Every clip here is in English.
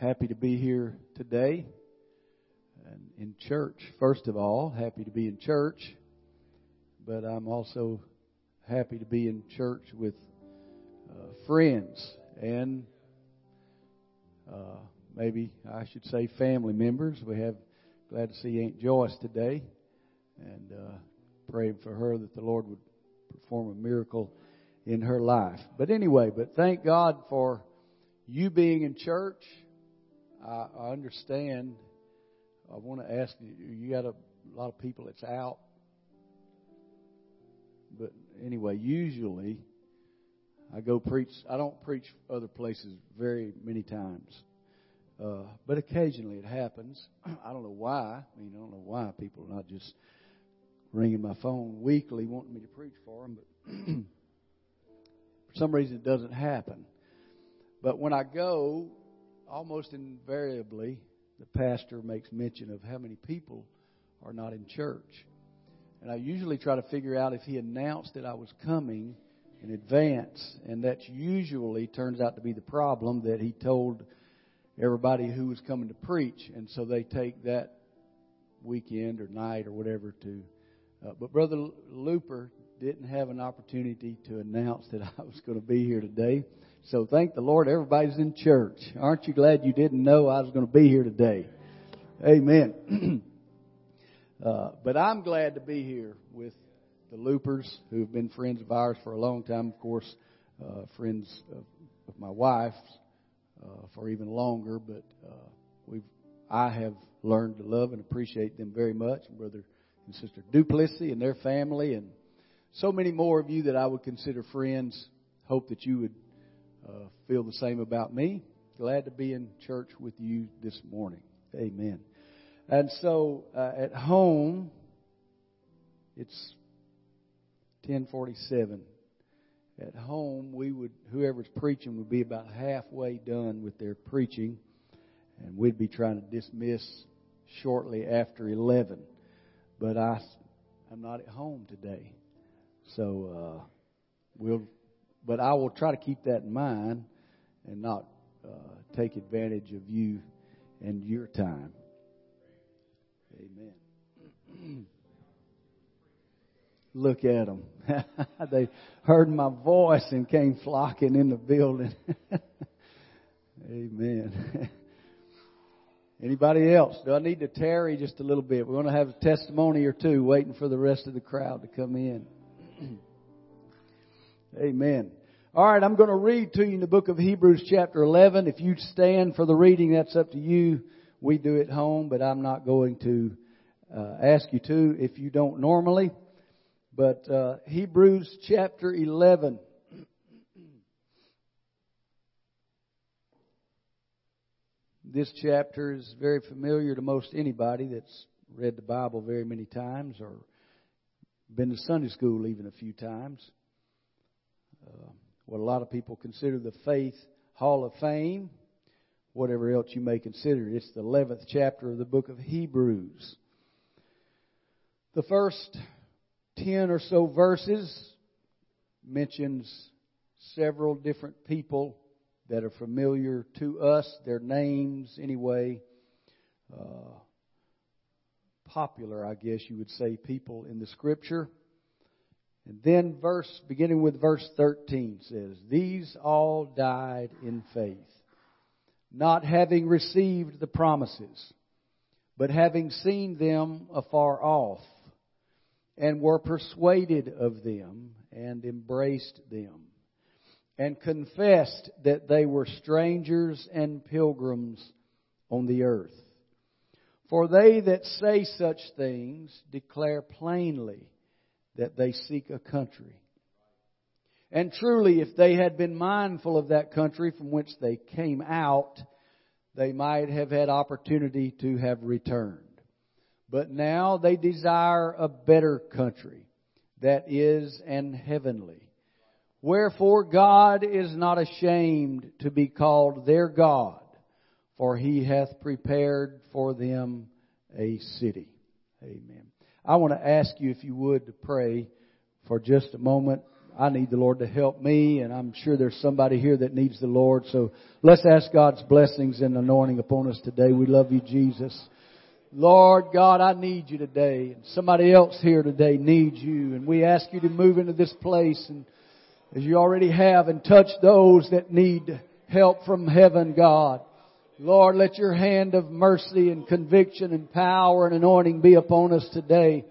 happy to be here today and in church. First of all, happy to be in church, but I'm also happy to be in church with uh, friends and uh, maybe I should say family members. We have glad to see Aunt Joyce today and uh, praying for her that the Lord would perform a miracle in her life. But anyway, but thank God for you being in church. I, I understand. I want to ask you, you got a lot of people that's out. But anyway, usually I go preach. I don't preach other places very many times. Uh, but occasionally it happens. I don't know why. I mean, I don't know why people are not just ringing my phone weekly wanting me to preach for them, but for some reason it doesn't happen. But when I go, almost invariably, the pastor makes mention of how many people are not in church. And I usually try to figure out if he announced that I was coming in advance, and that usually turns out to be the problem that he told everybody who was coming to preach, and so they take that weekend or night or whatever to. Uh, but Brother Looper didn't have an opportunity to announce that I was going to be here today. So thank the Lord, everybody's in church. Aren't you glad you didn't know I was going to be here today? Amen. uh, but I'm glad to be here with the Loopers, who have been friends of ours for a long time. Of course, uh, friends of, of my wife's uh, for even longer. But uh, we've I have learned to love and appreciate them very much, brother and sister Duplessis and their family, and so many more of you that I would consider friends. Hope that you would uh, feel the same about me. Glad to be in church with you this morning. Amen. And so uh, at home, it's 1047 at home, we would whoever's preaching would be about halfway done with their preaching, and we'd be trying to dismiss shortly after eleven. But I, I'm not at home today, so uh, we'll. But I will try to keep that in mind and not uh, take advantage of you and your time. Amen. Look at them. they heard my voice and came flocking in the building. Amen. Anybody else? Do I need to tarry just a little bit? We're going to have a testimony or two waiting for the rest of the crowd to come in. Amen. All right, I'm going to read to you in the book of Hebrews chapter 11. If you stand for the reading, that's up to you. We do it home, but I'm not going to uh, ask you to if you don't normally. But uh, Hebrews chapter 11. This chapter is very familiar to most anybody that's read the Bible very many times or been to Sunday school even a few times. Uh, what a lot of people consider the Faith Hall of Fame, whatever else you may consider it. It's the 11th chapter of the book of Hebrews. The first ten or so verses mentions several different people that are familiar to us, their names anyway. Uh, popular, I guess you would say, people in the scripture. And then verse, beginning with verse 13 says, These all died in faith, not having received the promises, but having seen them afar off and were persuaded of them and embraced them and confessed that they were strangers and pilgrims on the earth. For they that say such things declare plainly that they seek a country. And truly, if they had been mindful of that country from which they came out, they might have had opportunity to have returned. But now they desire a better country that is an heavenly. Wherefore God is not ashamed to be called their God, for he hath prepared for them a city. Amen. I want to ask you if you would to pray for just a moment I need the Lord to help me, and I'm sure there's somebody here that needs the Lord. So let's ask God's blessings and anointing upon us today. We love you, Jesus. Lord God, I need you today. And somebody else here today needs you. And we ask you to move into this place and as you already have and touch those that need help from heaven, God. Lord, let your hand of mercy and conviction and power and anointing be upon us today.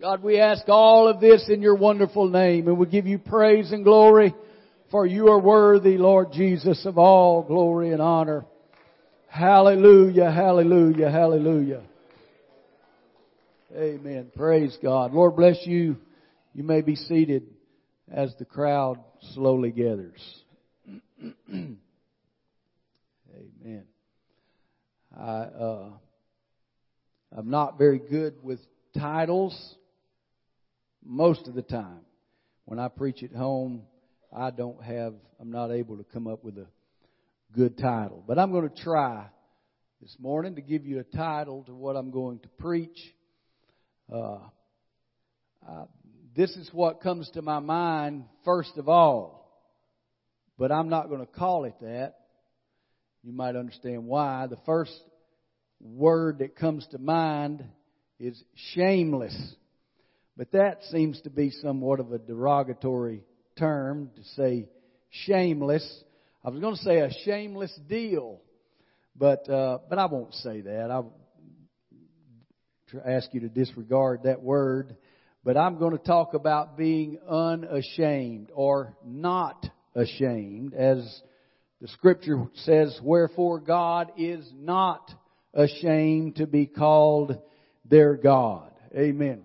God, we ask all of this in your wonderful name and we give you praise and glory for you are worthy, Lord Jesus, of all glory and honor. Hallelujah, hallelujah, hallelujah. Amen. Praise God. Lord bless you. You may be seated as the crowd slowly gathers. Amen. I, uh, I'm not very good with titles most of the time. When I preach at home, I don't have, I'm not able to come up with a good title. But I'm going to try this morning to give you a title to what I'm going to preach. Uh, uh, this is what comes to my mind first of all, but I'm not going to call it that. You might understand why. The first word that comes to mind is shameless. But that seems to be somewhat of a derogatory term to say shameless. I was going to say a shameless deal, but uh, but I won't say that. I'll ask you to disregard that word. But I'm going to talk about being unashamed or not ashamed, as the Scripture says. Wherefore God is not ashamed to be called their God. Amen.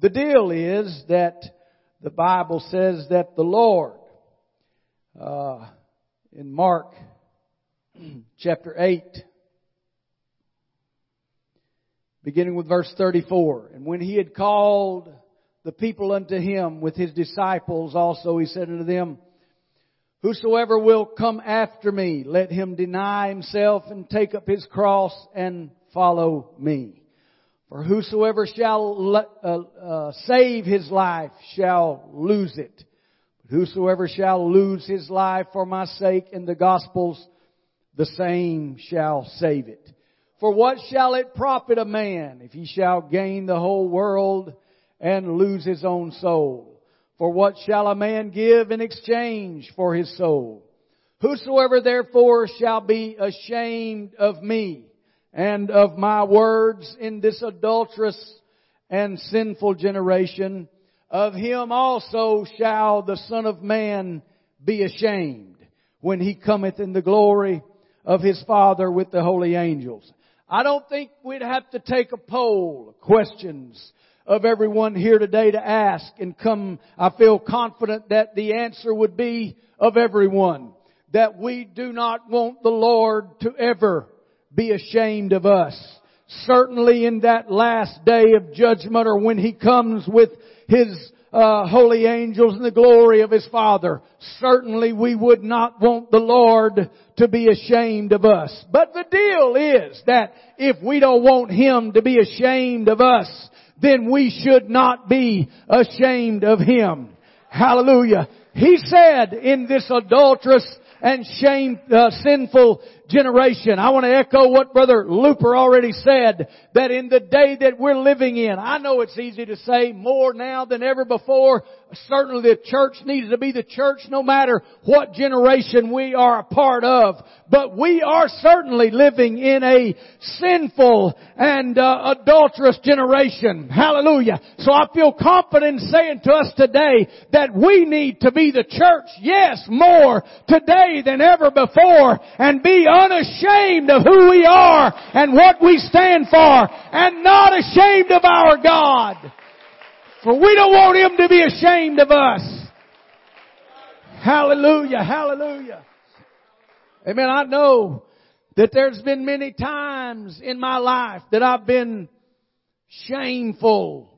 The deal is that the Bible says that the Lord, uh, in Mark chapter 8, beginning with verse 34, and when he had called the people unto him with his disciples also, he said unto them, Whosoever will come after me, let him deny himself and take up his cross and follow me. For whosoever shall uh, uh, save his life shall lose it. But whosoever shall lose his life for my sake and the gospel's, the same shall save it. For what shall it profit a man if he shall gain the whole world and lose his own soul? For what shall a man give in exchange for his soul? Whosoever therefore shall be ashamed of me and of my words in this adulterous and sinful generation, of him also shall the Son of Man be ashamed when he cometh in the glory of his Father with the holy angels. I don't think we'd have to take a poll, questions of everyone here today to ask and come, I feel confident that the answer would be of everyone that we do not want the Lord to ever be ashamed of us. Certainly in that last day of judgment or when He comes with His uh, holy angels and the glory of His Father, certainly we would not want the Lord to be ashamed of us. But the deal is that if we don't want Him to be ashamed of us, then we should not be ashamed of Him. Hallelujah. He said in this adulterous and shame, uh, sinful generation. I want to echo what Brother Looper already said, that in the day that we're living in, I know it's easy to say more now than ever before. Certainly the church needs to be the church no matter what generation we are a part of. But we are certainly living in a sinful and uh, adulterous generation. Hallelujah. So I feel confident saying to us today that we need to be the church, yes, more today than ever before and be unashamed of who we are and what we stand for and not ashamed of our God. For we don't want Him to be ashamed of us. Hallelujah, hallelujah. Amen. I know that there's been many times in my life that I've been shameful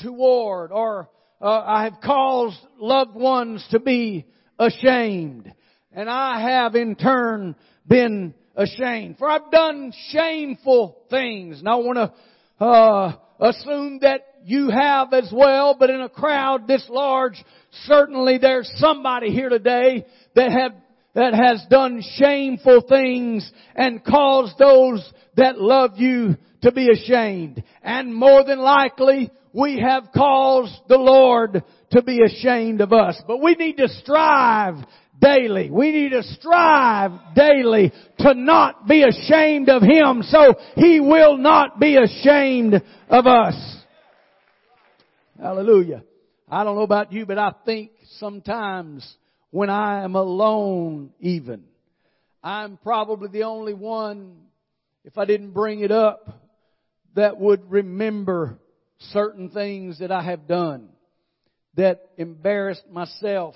toward or uh, I have caused loved ones to be ashamed. And I have in turn been ashamed. For I've done shameful things. And I want to uh, assume that you have as well, but in a crowd this large, certainly there's somebody here today that have that has done shameful things and caused those that love you to be ashamed. And more than likely, we have caused the Lord to be ashamed of us. But we need to strive daily. We need to strive daily to not be ashamed of Him so He will not be ashamed of us. Hallelujah. I don't know about you, but I think sometimes when I am alone even, I'm probably the only one, if I didn't bring it up, that would remember certain things that I have done that embarrassed myself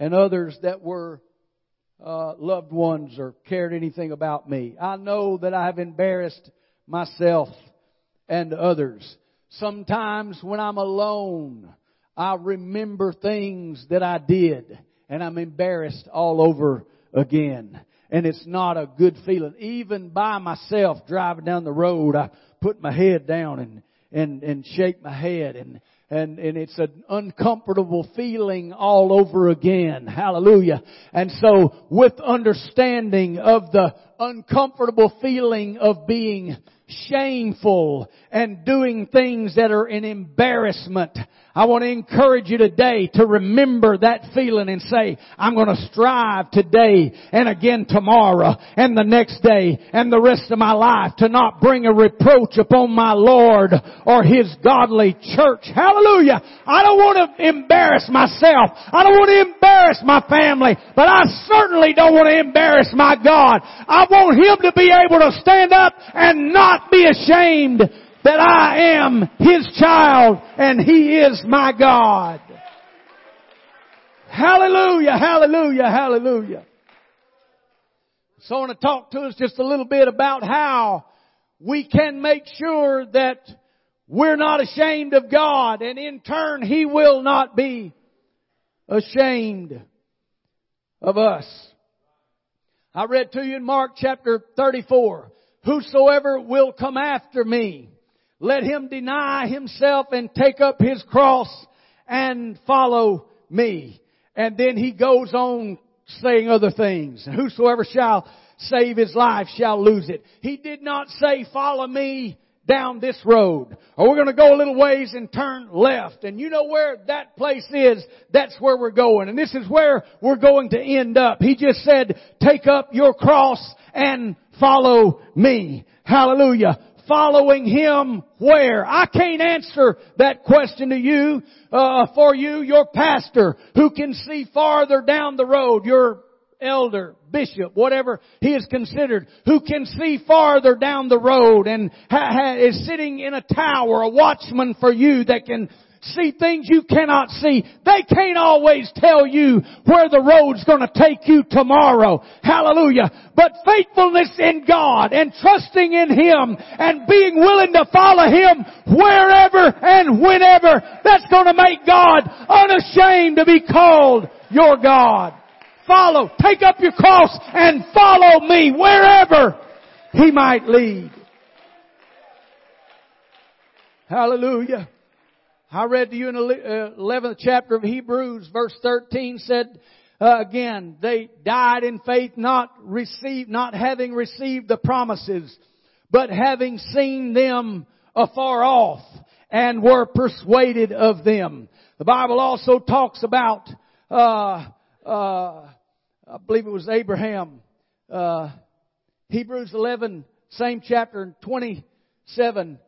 and others that were uh, loved ones or cared anything about me. I know that I have embarrassed myself and others. Sometimes when I'm alone, I remember things that I did and I'm embarrassed all over again. And it's not a good feeling. Even by myself driving down the road, I put my head down and, and, and shake my head and, and, and it's an uncomfortable feeling all over again. Hallelujah. And so with understanding of the uncomfortable feeling of being shameful and doing things that are an embarrassment. I want to encourage you today to remember that feeling and say, I'm going to strive today and again tomorrow and the next day and the rest of my life to not bring a reproach upon my Lord or His godly church. Hallelujah. I don't want to embarrass myself. I don't want to embarrass my family, but I certainly don't want to embarrass my God. I want Him to be able to stand up and not be ashamed that I am His child and He is my God. Hallelujah, hallelujah, hallelujah. So I want to talk to us just a little bit about how we can make sure that we're not ashamed of God and in turn He will not be ashamed of us. I read to you in Mark chapter 34, whosoever will come after me, let him deny himself and take up his cross and follow me. And then he goes on saying other things. Whosoever shall save his life shall lose it. He did not say follow me down this road. Or we're going to go a little ways and turn left. And you know where that place is, that's where we're going. And this is where we're going to end up. He just said, take up your cross and follow me. Hallelujah following Him where? I can't answer that question to you, uh, for you, your pastor, who can see farther down the road, your elder, bishop, whatever he is considered, who can see farther down the road and ha- ha- is sitting in a tower, a watchman for you that can see things you cannot see. They can't always tell you where the road's gonna take you tomorrow. Hallelujah. But faithfulness in God and trusting in Him and being willing to follow Him wherever and whenever, that's gonna make God unashamed to be called your God. Follow, take up your cross and follow me wherever He might lead. Hallelujah. I read to you in the 11th uh, chapter of Hebrews, verse 13 said, uh, again, they died in faith, not received, not having received the promises, but having seen them afar off and were persuaded of them. The Bible also talks about, uh, uh, I believe it was Abraham, uh, Hebrews 11, same chapter, 27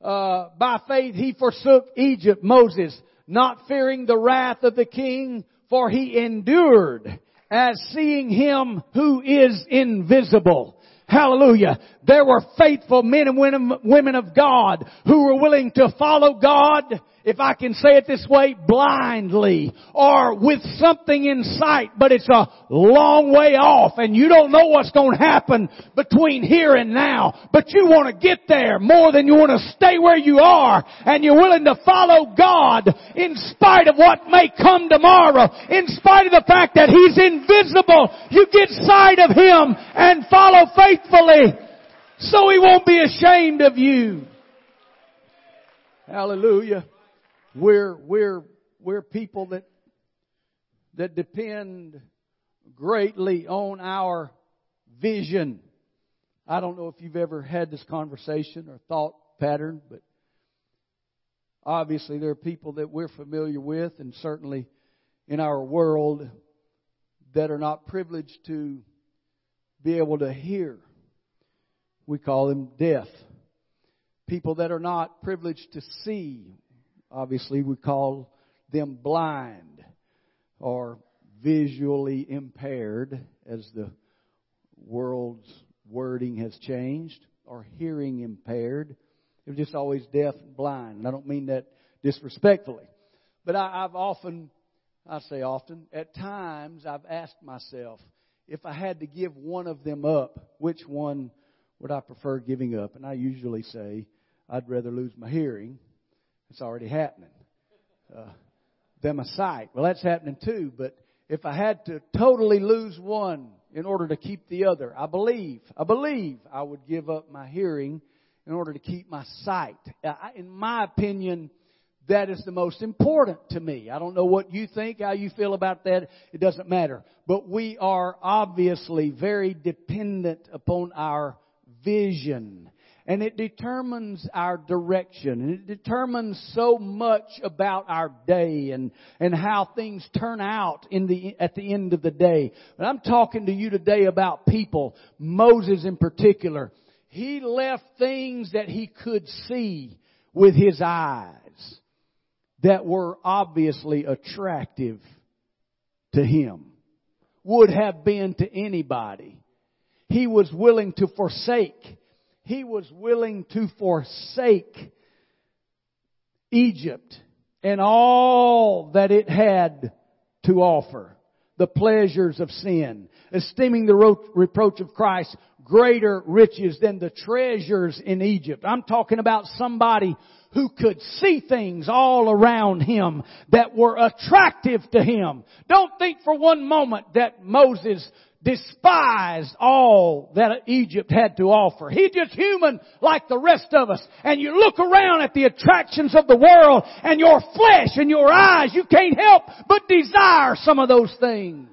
uh, by faith he forsook Egypt, Moses, not fearing the wrath of the king, for he endured as seeing him who is invisible. Hallelujah. There were faithful men and women of God who were willing to follow God if I can say it this way, blindly or with something in sight, but it's a long way off and you don't know what's going to happen between here and now, but you want to get there more than you want to stay where you are and you're willing to follow God in spite of what may come tomorrow, in spite of the fact that He's invisible. You get sight of Him and follow faithfully so He won't be ashamed of you. Hallelujah. We're, we're, we're people that, that depend greatly on our vision. I don't know if you've ever had this conversation or thought pattern, but obviously there are people that we're familiar with and certainly in our world that are not privileged to be able to hear. We call them deaf. People that are not privileged to see. Obviously we call them blind or visually impaired as the world's wording has changed or hearing impaired. They're just always deaf and blind. And I don't mean that disrespectfully. But I, I've often, I say often, at times I've asked myself, if I had to give one of them up, which one would I prefer giving up? And I usually say, I'd rather lose my hearing. It's already happening. Uh, than my sight. Well, that's happening too, but if I had to totally lose one in order to keep the other, I believe, I believe I would give up my hearing in order to keep my sight. In my opinion, that is the most important to me. I don't know what you think, how you feel about that. It doesn't matter. But we are obviously very dependent upon our vision. And it determines our direction. And it determines so much about our day and, and how things turn out in the, at the end of the day. But I'm talking to you today about people, Moses in particular. He left things that he could see with his eyes that were obviously attractive to him. Would have been to anybody. He was willing to forsake. He was willing to forsake Egypt and all that it had to offer. The pleasures of sin. Esteeming the reproach of Christ greater riches than the treasures in Egypt. I'm talking about somebody who could see things all around him that were attractive to him. Don't think for one moment that Moses despised all that Egypt had to offer. He's just human like the rest of us. And you look around at the attractions of the world and your flesh and your eyes, you can't help but desire some of those things.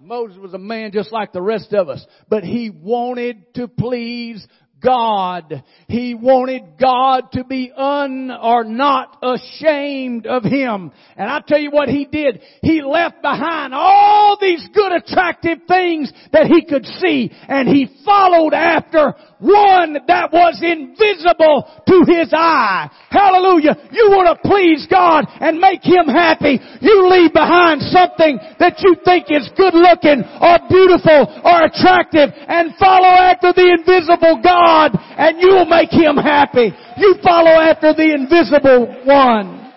Moses was a man just like the rest of us, but he wanted to please God. He wanted God to be un or not ashamed of him. And I tell you what he did. He left behind all these good attractive things that he could see and he followed after one that was invisible to his eye. Hallelujah. You want to please God and make him happy. You leave behind something that you think is good looking or beautiful or attractive and follow after the invisible God and you will make him happy. You follow after the invisible one.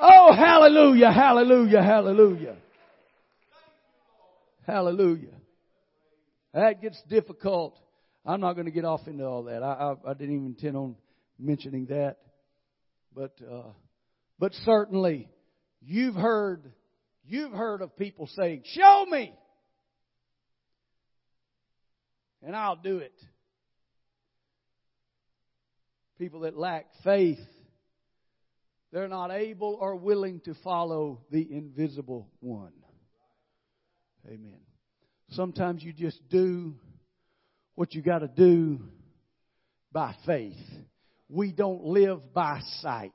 Oh, hallelujah, hallelujah, hallelujah. Hallelujah. That gets difficult. I'm not going to get off into all that. I, I, I didn't even intend on mentioning that. But, uh, but certainly, you've heard, you've heard of people saying, show me! And I'll do it. People that lack faith, they're not able or willing to follow the invisible one. Amen. Sometimes you just do what you got to do by faith. We don't live by sight.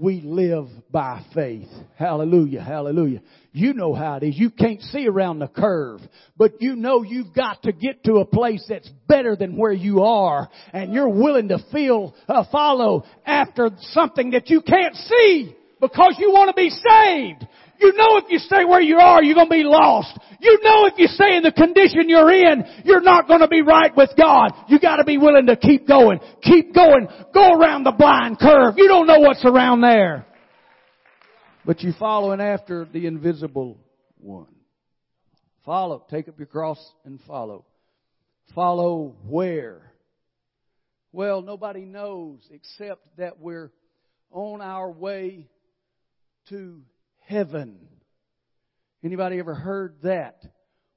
We live by faith. Hallelujah, hallelujah. You know how it is. You can't see around the curve, but you know you've got to get to a place that's better than where you are, and you're willing to feel, uh, follow after something that you can't see because you want to be saved. You know if you stay where you are, you're going to be lost. You know if you stay in the condition you're in, you're not going to be right with God. You got to be willing to keep going. Keep going. Go around the blind curve. You don't know what's around there. But you're following after the invisible one. Follow. Take up your cross and follow. Follow where? Well, nobody knows except that we're on our way to heaven. Anybody ever heard that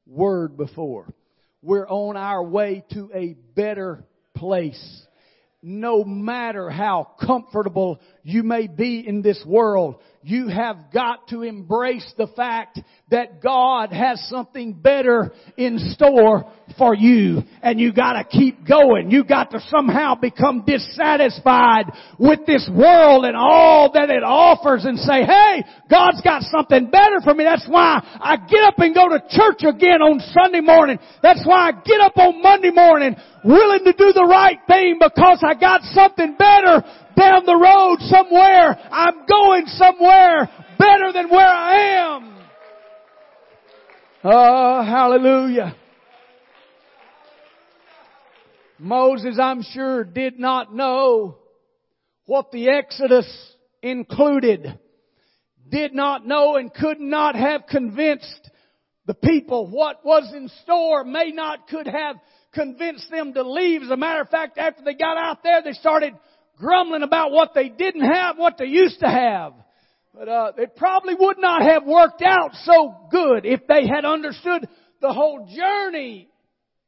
word before? We're on our way to a better place. no matter how comfortable you may be in this world, you have got to embrace the fact that God has something better in store for you. And you gotta keep going. You got to somehow become dissatisfied with this world and all that it offers and say, hey, God's got something better for me. That's why I get up and go to church again on Sunday morning. That's why I get up on Monday morning willing to do the right thing because I got something better down the road somewhere. I'm going somewhere better than where I am. Oh, hallelujah. Moses, I'm sure, did not know what the Exodus included. Did not know and could not have convinced the people what was in store, may not could have convinced them to leave. As a matter of fact, after they got out there, they started grumbling about what they didn't have, what they used to have. But uh, it probably would not have worked out so good if they had understood the whole journey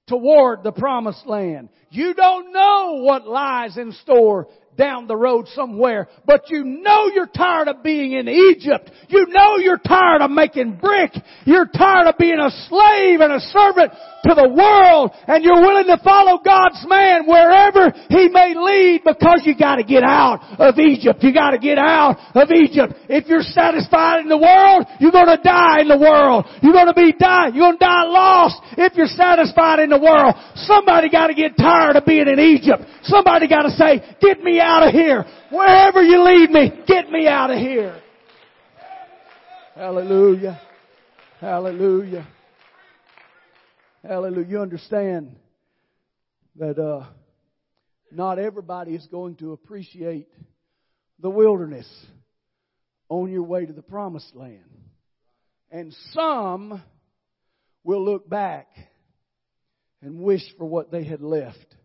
toward the promised land. You don't know what lies in store down the road somewhere, but you know you're tired of being in Egypt. You know you're tired of making brick. You're tired of being a slave and a servant to the world and you're willing to follow God's man wherever He may lead because you gotta get out of Egypt. You gotta get out of Egypt. If you're satisfied in the world, you're gonna die in the world. You're gonna be die, you're gonna die lost if you're satisfied in the world. Somebody gotta get tired of being in Egypt. Somebody gotta say, get me out of here. Wherever you lead me, get me out of here. Hallelujah. Hallelujah. Hallelujah. You understand that uh, not everybody is going to appreciate the wilderness on your way to the promised land. And some will look back and wish for what they had left.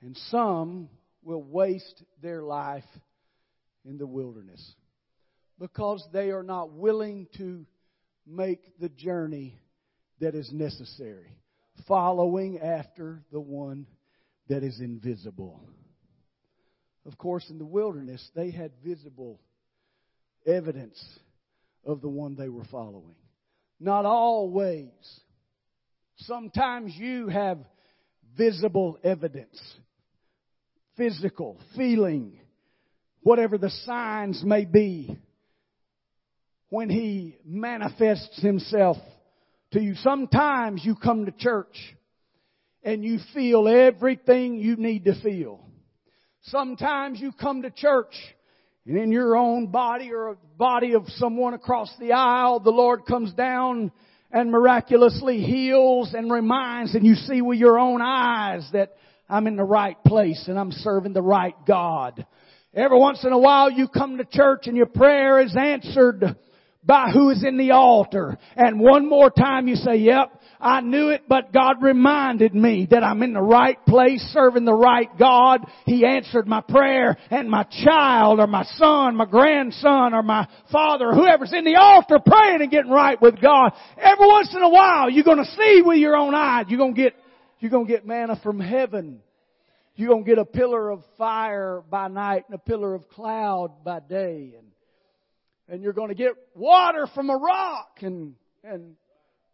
And some will waste their life in the wilderness because they are not willing to make the journey that is necessary, following after the one that is invisible. Of course, in the wilderness, they had visible evidence of the one they were following. Not always. Sometimes you have visible evidence, physical, feeling, whatever the signs may be, when He manifests Himself to you. Sometimes you come to church and you feel everything you need to feel. Sometimes you come to church and in your own body or a body of someone across the aisle, the Lord comes down and miraculously heals and reminds and you see with your own eyes that I'm in the right place and I'm serving the right God. Every once in a while you come to church and your prayer is answered by who is in the altar. And one more time you say, yep, I knew it, but God reminded me that I'm in the right place serving the right God. He answered my prayer and my child or my son, my grandson or my father, whoever's in the altar praying and getting right with God. Every once in a while you're gonna see with your own eyes. You're gonna get, you're gonna get manna from heaven. You're gonna get a pillar of fire by night and a pillar of cloud by day. And and you're going to get water from a rock and, and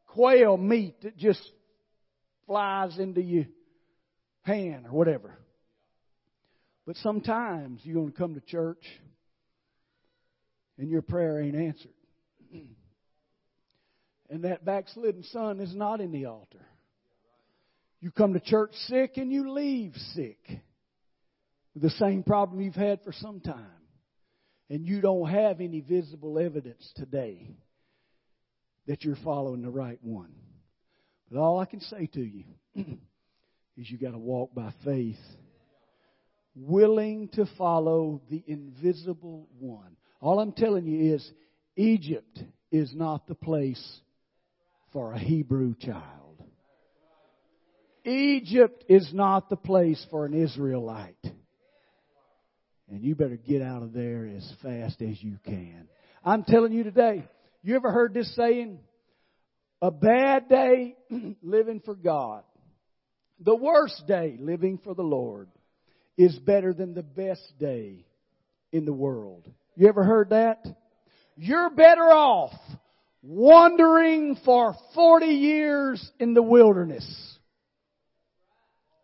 quail meat that just flies into your hand or whatever. But sometimes you're going to come to church and your prayer ain't answered. And that backslidden son is not in the altar. You come to church sick and you leave sick the same problem you've had for some time and you don't have any visible evidence today that you're following the right one. But all I can say to you is you got to walk by faith, willing to follow the invisible one. All I'm telling you is Egypt is not the place for a Hebrew child. Egypt is not the place for an Israelite. And you better get out of there as fast as you can. I'm telling you today, you ever heard this saying? A bad day living for God. The worst day living for the Lord is better than the best day in the world. You ever heard that? You're better off wandering for 40 years in the wilderness,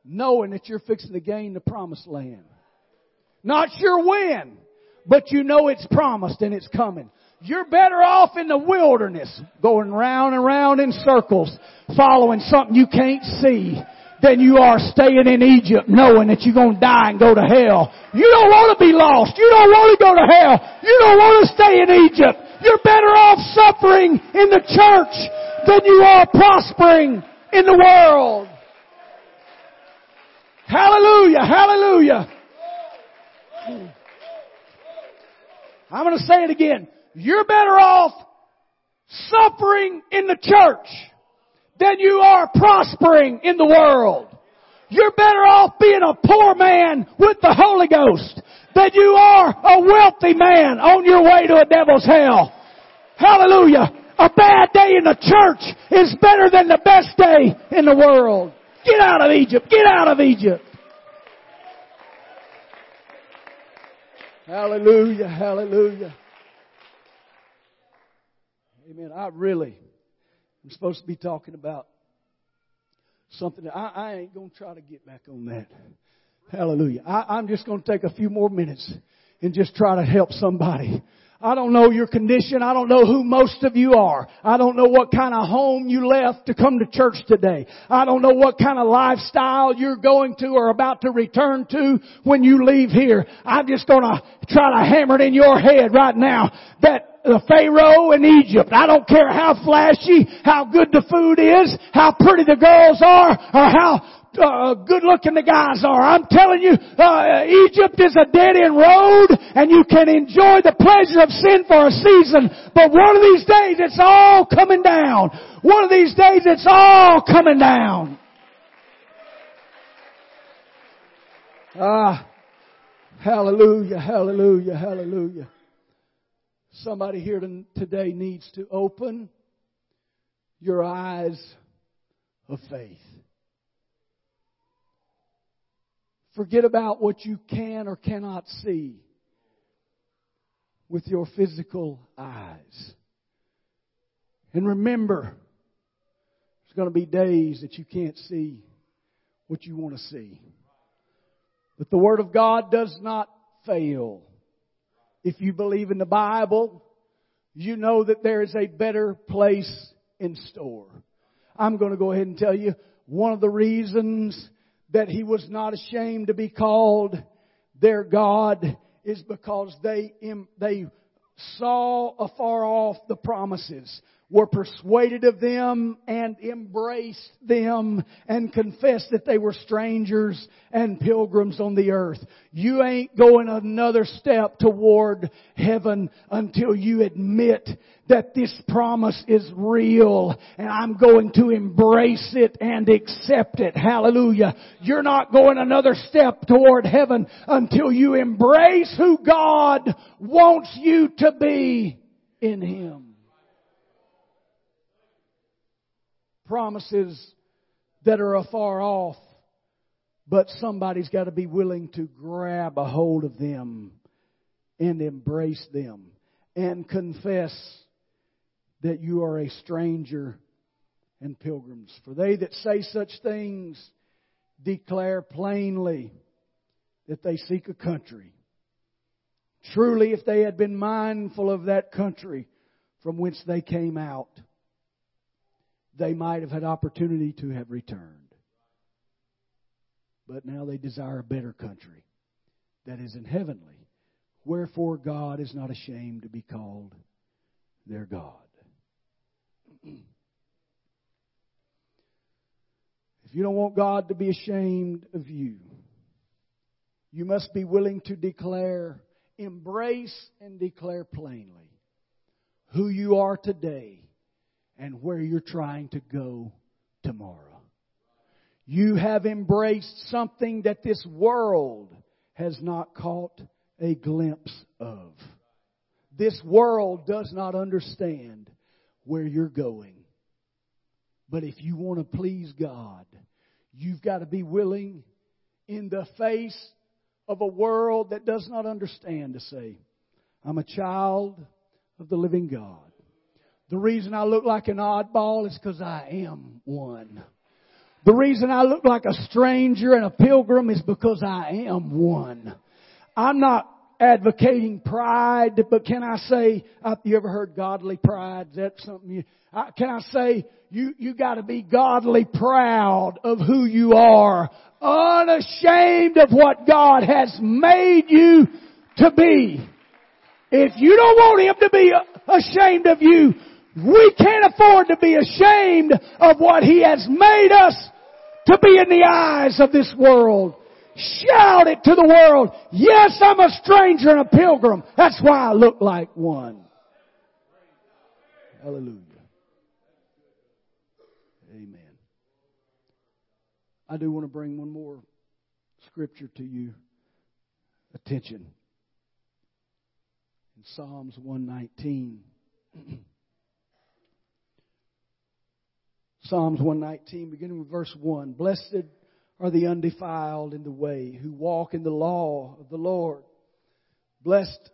knowing that you're fixing to gain the promised land. Not sure when, but you know it's promised and it's coming. You're better off in the wilderness, going round and round in circles, following something you can't see, than you are staying in Egypt knowing that you're going to die and go to hell. You don't want to be lost. You don't want to go to hell. You don't want to stay in Egypt. You're better off suffering in the church than you are prospering in the world. Hallelujah, hallelujah. I'm going to say it again. You're better off suffering in the church than you are prospering in the world. You're better off being a poor man with the Holy Ghost than you are a wealthy man on your way to a devil's hell. Hallelujah. A bad day in the church is better than the best day in the world. Get out of Egypt. Get out of Egypt. Hallelujah. Hallelujah. Amen. I really I'm supposed to be talking about something. That I, I ain't going to try to get back on that. Hallelujah. I, I'm just going to take a few more minutes and just try to help somebody. I don't know your condition. I don't know who most of you are. I don't know what kind of home you left to come to church today. I don't know what kind of lifestyle you're going to or about to return to when you leave here. I'm just gonna try to hammer it in your head right now that the Pharaoh in Egypt. I don't care how flashy, how good the food is, how pretty the girls are, or how uh, good looking the guys are. I'm telling you, uh, Egypt is a dead end road and you can enjoy the pleasure of sin for a season, but one of these days it's all coming down. One of these days it's all coming down. Ah, hallelujah, hallelujah, hallelujah. Somebody here today needs to open your eyes of faith. Forget about what you can or cannot see with your physical eyes. And remember, there's going to be days that you can't see what you want to see. But the Word of God does not fail. If you believe in the Bible, you know that there is a better place in store. I'm going to go ahead and tell you one of the reasons that he was not ashamed to be called their God is because they, they saw afar off the promises were persuaded of them and embraced them and confessed that they were strangers and pilgrims on the earth. You ain't going another step toward heaven until you admit that this promise is real and I'm going to embrace it and accept it. Hallelujah. You're not going another step toward heaven until you embrace who God wants you to be in Him. Promises that are afar off, but somebody's got to be willing to grab a hold of them and embrace them and confess that you are a stranger and pilgrims. For they that say such things declare plainly that they seek a country. Truly, if they had been mindful of that country from whence they came out, they might have had opportunity to have returned. But now they desire a better country that is in heavenly. Wherefore God is not ashamed to be called their God. if you don't want God to be ashamed of you, you must be willing to declare, embrace and declare plainly who you are today and where you're trying to go tomorrow. You have embraced something that this world has not caught a glimpse of. This world does not understand where you're going. But if you want to please God, you've got to be willing in the face of a world that does not understand to say, I'm a child of the living God. The reason I look like an oddball is because I am one. The reason I look like a stranger and a pilgrim is because I am one. I'm not advocating pride, but can I say, uh, you ever heard godly pride? Is that something you, uh, can I say, you, you gotta be godly proud of who you are, unashamed of what God has made you to be. If you don't want Him to be ashamed of you, we can't afford to be ashamed of what He has made us to be in the eyes of this world. Shout it to the world. Yes, I'm a stranger and a pilgrim. That's why I look like one. Hallelujah. Amen. I do want to bring one more scripture to you attention. In Psalms 119. Psalms 119, beginning with verse 1. Blessed are the undefiled in the way, who walk in the law of the Lord. Blessed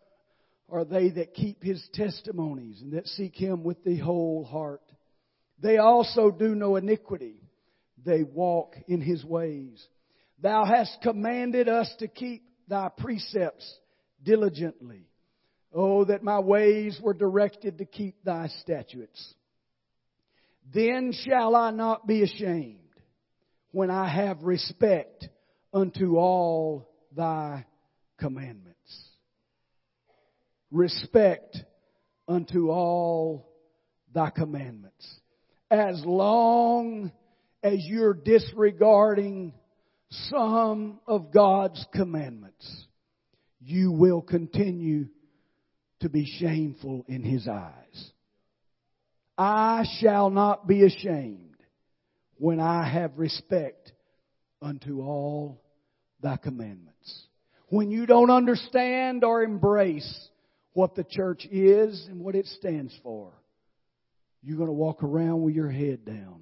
are they that keep his testimonies and that seek him with the whole heart. They also do no iniquity. They walk in his ways. Thou hast commanded us to keep thy precepts diligently. Oh, that my ways were directed to keep thy statutes. Then shall I not be ashamed when I have respect unto all thy commandments. Respect unto all thy commandments. As long as you're disregarding some of God's commandments, you will continue to be shameful in His eyes. I shall not be ashamed when I have respect unto all thy commandments. When you don't understand or embrace what the church is and what it stands for, you're going to walk around with your head down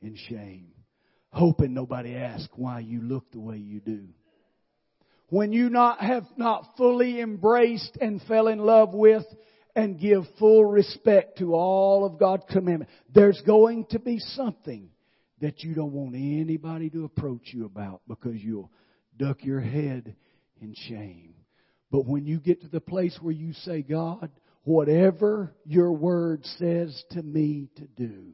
in shame, hoping nobody asks why you look the way you do. When you not have not fully embraced and fell in love with and give full respect to all of God's commandments. There's going to be something that you don't want anybody to approach you about because you'll duck your head in shame. But when you get to the place where you say, God, whatever your word says to me to do,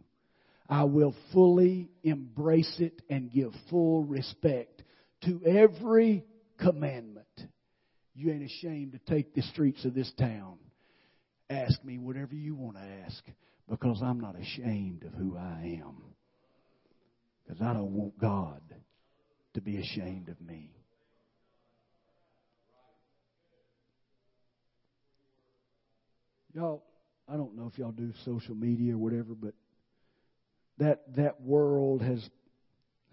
I will fully embrace it and give full respect to every commandment. You ain't ashamed to take the streets of this town Ask me whatever you want to ask because I'm not ashamed of who I am. Because I don't want God to be ashamed of me. Y'all, I don't know if y'all do social media or whatever, but that that world has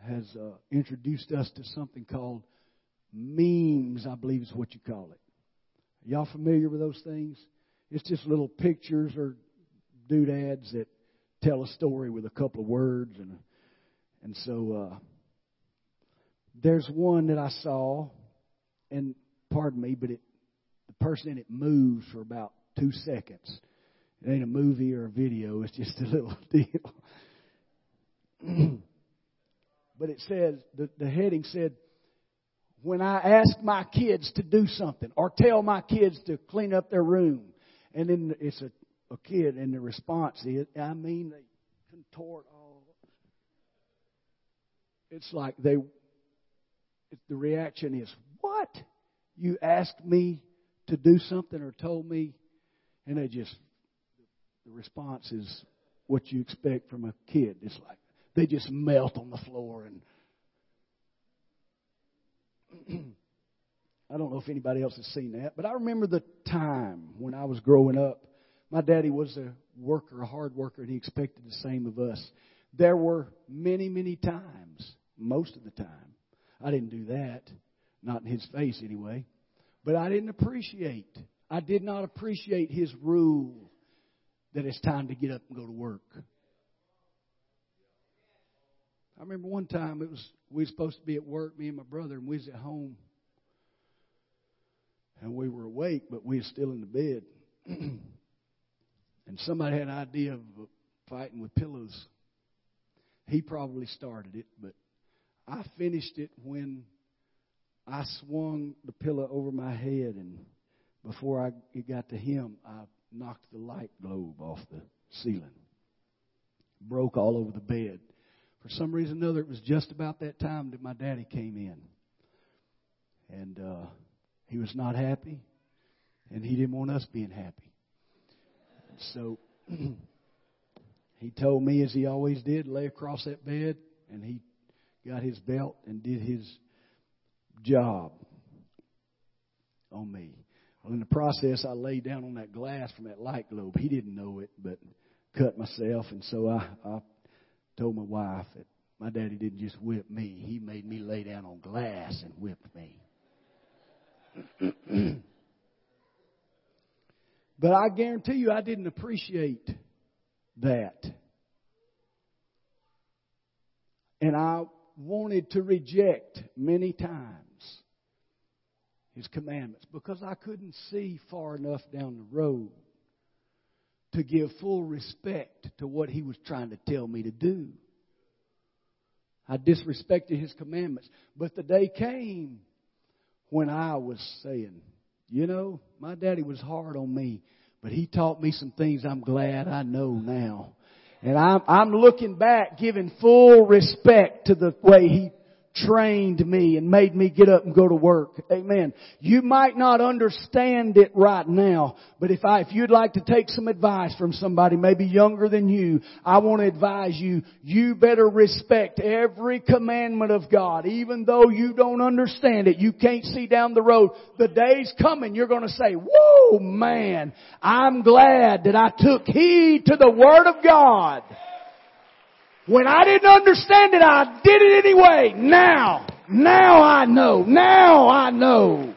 has uh, introduced us to something called memes. I believe is what you call it. Y'all familiar with those things? It's just little pictures or doodads that tell a story with a couple of words and and so uh there's one that I saw and pardon me but it the person in it moves for about 2 seconds. It ain't a movie or a video, it's just a little deal. but it says the the heading said when I ask my kids to do something or tell my kids to clean up their room and then it's a, a kid, and the response is, I mean, they contort all. It's like they, the reaction is, What? You asked me to do something or told me? And they just, the response is what you expect from a kid. It's like they just melt on the floor and I don't know if anybody else has seen that, but I remember the time when I was growing up. My daddy was a worker, a hard worker, and he expected the same of us. There were many, many times, most of the time, I didn't do that, not in his face anyway, but I didn't appreciate, I did not appreciate his rule that it's time to get up and go to work. I remember one time it was we were supposed to be at work, me and my brother, and we was at home and we were awake, but we were still in the bed. and somebody had an idea of fighting with pillows. He probably started it, but I finished it when I swung the pillow over my head, and before I it got to him, I knocked the light globe off the ceiling. Broke all over the bed. For some reason or another, it was just about that time that my daddy came in. And uh, he was not happy, and he didn't want us being happy. So he told me, as he always did, lay across that bed, and he got his belt and did his job on me. Well, in the process, I laid down on that glass from that light globe. He didn't know it, but cut myself, and so I, I told my wife that my daddy didn't just whip me; he made me lay down on glass and whipped me. but I guarantee you, I didn't appreciate that. And I wanted to reject many times his commandments because I couldn't see far enough down the road to give full respect to what he was trying to tell me to do. I disrespected his commandments. But the day came when I was saying, you know, my daddy was hard on me, but he taught me some things I'm glad I know now. And I'm, I'm looking back giving full respect to the way he trained me and made me get up and go to work. Amen. You might not understand it right now, but if I, if you'd like to take some advice from somebody maybe younger than you, I want to advise you, you better respect every commandment of God, even though you don't understand it. You can't see down the road. The day's coming, you're going to say, whoa man, I'm glad that I took heed to the Word of God. When I didn't understand it, I did it anyway. Now, now I know. Now I know.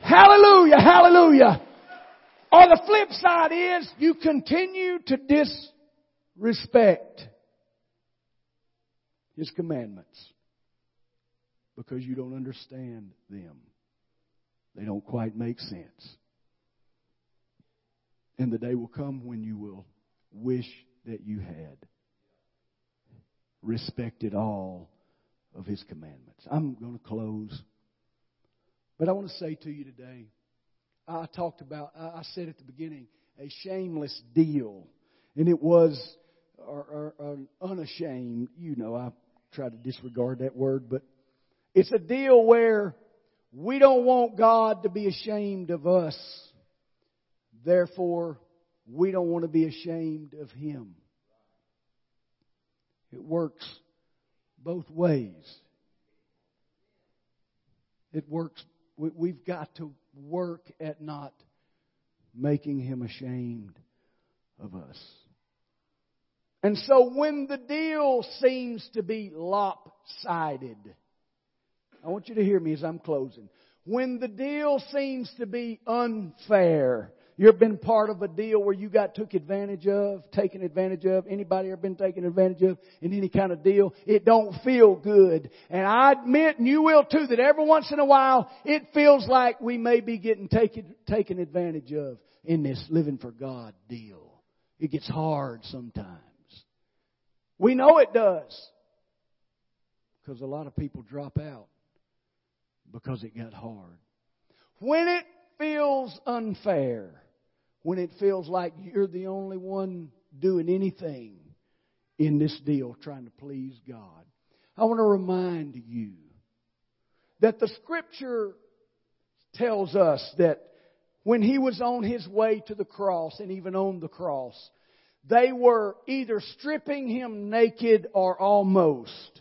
Hallelujah, hallelujah. Or the flip side is you continue to disrespect His commandments because you don't understand them. They don't quite make sense. And the day will come when you will wish that you had respected all of his commandments. I'm going to close. But I want to say to you today, I talked about, I said at the beginning, a shameless deal. And it was or, or, or unashamed. You know, I try to disregard that word, but it's a deal where we don't want God to be ashamed of us. Therefore, we don't want to be ashamed of Him. It works both ways. It works, we've got to work at not making him ashamed of us. And so when the deal seems to be lopsided, I want you to hear me as I'm closing. When the deal seems to be unfair, you ever been part of a deal where you got took advantage of, taken advantage of? Anybody ever been taken advantage of in any kind of deal? It don't feel good. And I admit, and you will too, that every once in a while it feels like we may be getting taken, taken advantage of in this living for God deal. It gets hard sometimes. We know it does. Because a lot of people drop out because it got hard. When it feels unfair, when it feels like you're the only one doing anything in this deal trying to please God. I want to remind you that the scripture tells us that when he was on his way to the cross and even on the cross, they were either stripping him naked or almost.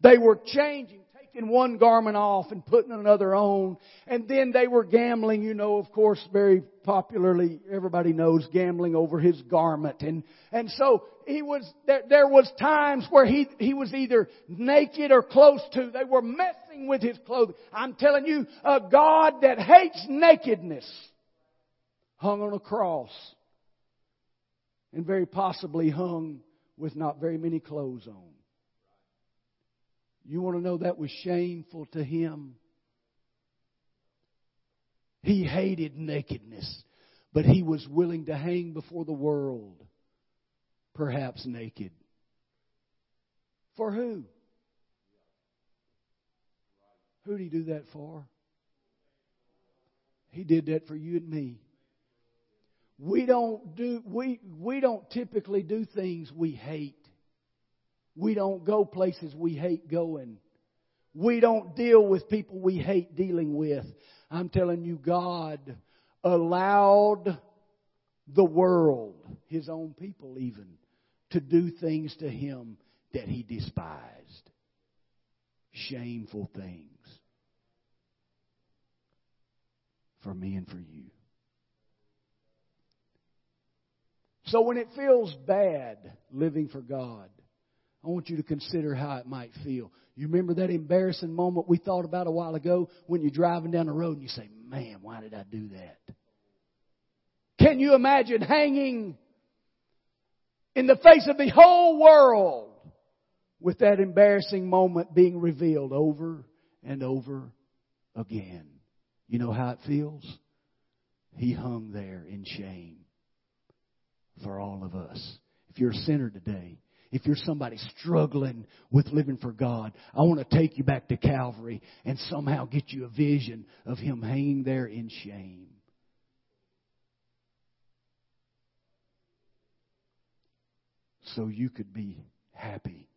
They were changing taking one garment off and putting another on. And then they were gambling, you know, of course, very popularly, everybody knows gambling over his garment. And, and so he was, there, there was times where he, he was either naked or close to. They were messing with his clothing. I'm telling you, a God that hates nakedness hung on a cross and very possibly hung with not very many clothes on. You want to know that was shameful to him? He hated nakedness, but he was willing to hang before the world, perhaps naked. For who? Who did he do that for? He did that for you and me. We don't do we we don't typically do things we hate. We don't go places we hate going. We don't deal with people we hate dealing with. I'm telling you, God allowed the world, His own people even, to do things to Him that He despised. Shameful things. For me and for you. So when it feels bad living for God, I want you to consider how it might feel. You remember that embarrassing moment we thought about a while ago when you're driving down the road and you say, Man, why did I do that? Can you imagine hanging in the face of the whole world with that embarrassing moment being revealed over and over again? You know how it feels? He hung there in shame for all of us. If you're a sinner today, if you're somebody struggling with living for God, I want to take you back to Calvary and somehow get you a vision of Him hanging there in shame. So you could be happy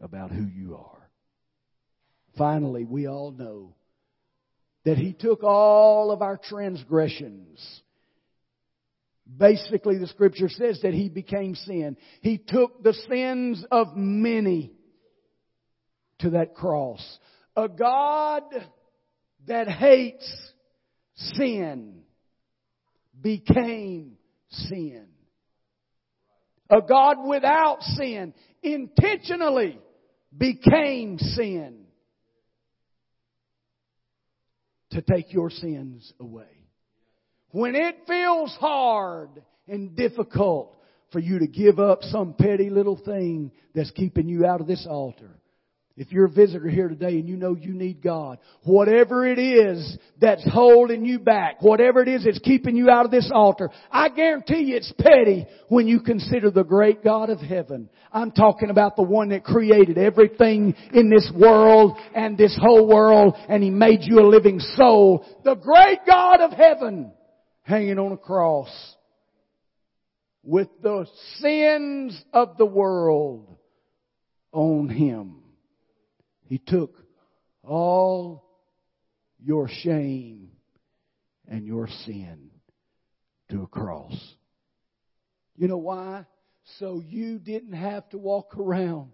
about who you are. Finally, we all know that He took all of our transgressions Basically, the scripture says that he became sin. He took the sins of many to that cross. A God that hates sin became sin. A God without sin intentionally became sin to take your sins away. When it feels hard and difficult for you to give up some petty little thing that's keeping you out of this altar. If you're a visitor here today and you know you need God, whatever it is that's holding you back, whatever it is that's keeping you out of this altar, I guarantee you it's petty when you consider the great God of heaven. I'm talking about the one that created everything in this world and this whole world and He made you a living soul. The great God of heaven hanging on a cross with the sins of the world on him. He took all your shame and your sin to a cross. You know why? So you didn't have to walk around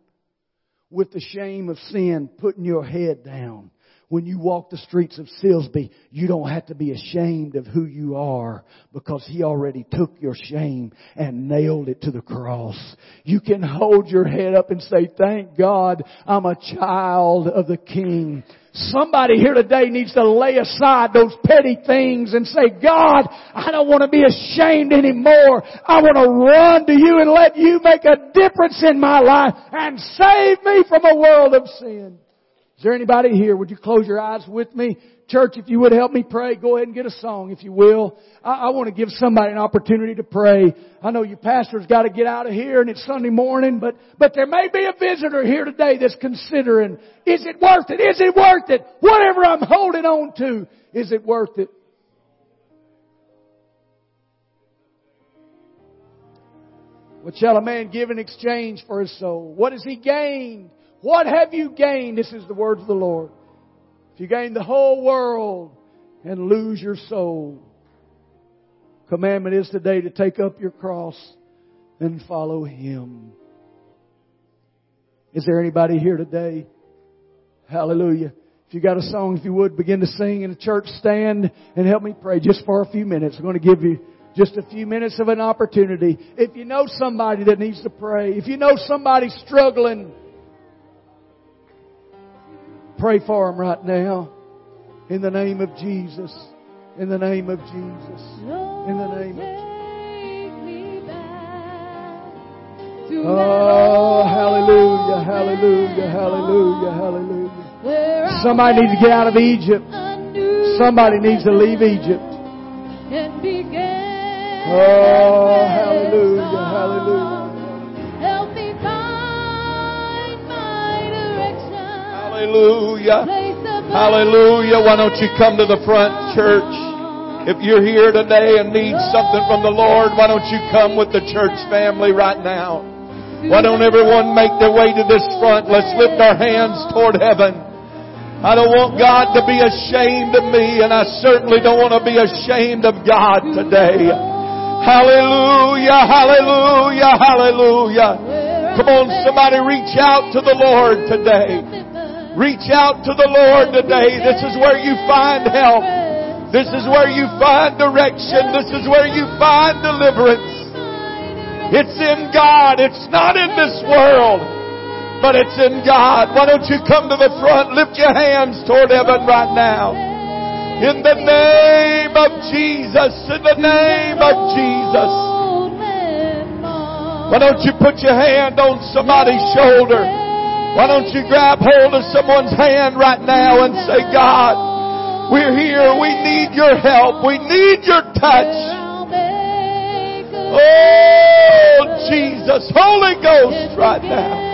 with the shame of sin putting your head down when you walk the streets of Silsbee, you don't have to be ashamed of who you are because He already took your shame and nailed it to the cross. You can hold your head up and say, thank God I'm a child of the King. Somebody here today needs to lay aside those petty things and say, God, I don't want to be ashamed anymore. I want to run to you and let you make a difference in my life and save me from a world of sin. Is there anybody here? Would you close your eyes with me? Church, if you would help me pray, go ahead and get a song if you will. I, I want to give somebody an opportunity to pray. I know your pastor's got to get out of here and it's Sunday morning, but, but there may be a visitor here today that's considering, is it worth it? Is it worth it? Whatever I'm holding on to, is it worth it? What shall a man give in exchange for his soul? What has he gained? What have you gained? This is the words of the Lord. If you gain the whole world and lose your soul, commandment is today to take up your cross and follow Him. Is there anybody here today? Hallelujah. If you got a song, if you would begin to sing in a church stand and help me pray just for a few minutes. I'm going to give you just a few minutes of an opportunity. If you know somebody that needs to pray, if you know somebody struggling, Pray for them right now. In the name of Jesus. In the name of Jesus. In the name of Jesus. Oh, hallelujah, hallelujah, hallelujah, hallelujah. Somebody needs to get out of Egypt. Somebody needs to leave Egypt. Oh, hallelujah, hallelujah. Hallelujah. Hallelujah. Why don't you come to the front, church? If you're here today and need something from the Lord, why don't you come with the church family right now? Why don't everyone make their way to this front? Let's lift our hands toward heaven. I don't want God to be ashamed of me, and I certainly don't want to be ashamed of God today. Hallelujah, hallelujah, hallelujah. Come on, somebody reach out to the Lord today. Reach out to the Lord today. This is where you find help. This is where you find direction. This is where you find deliverance. It's in God. It's not in this world, but it's in God. Why don't you come to the front? Lift your hands toward heaven right now. In the name of Jesus. In the name of Jesus. Why don't you put your hand on somebody's shoulder? Why don't you grab hold of someone's hand right now and say, God, we're here. We need your help. We need your touch. Oh, Jesus. Holy Ghost right now.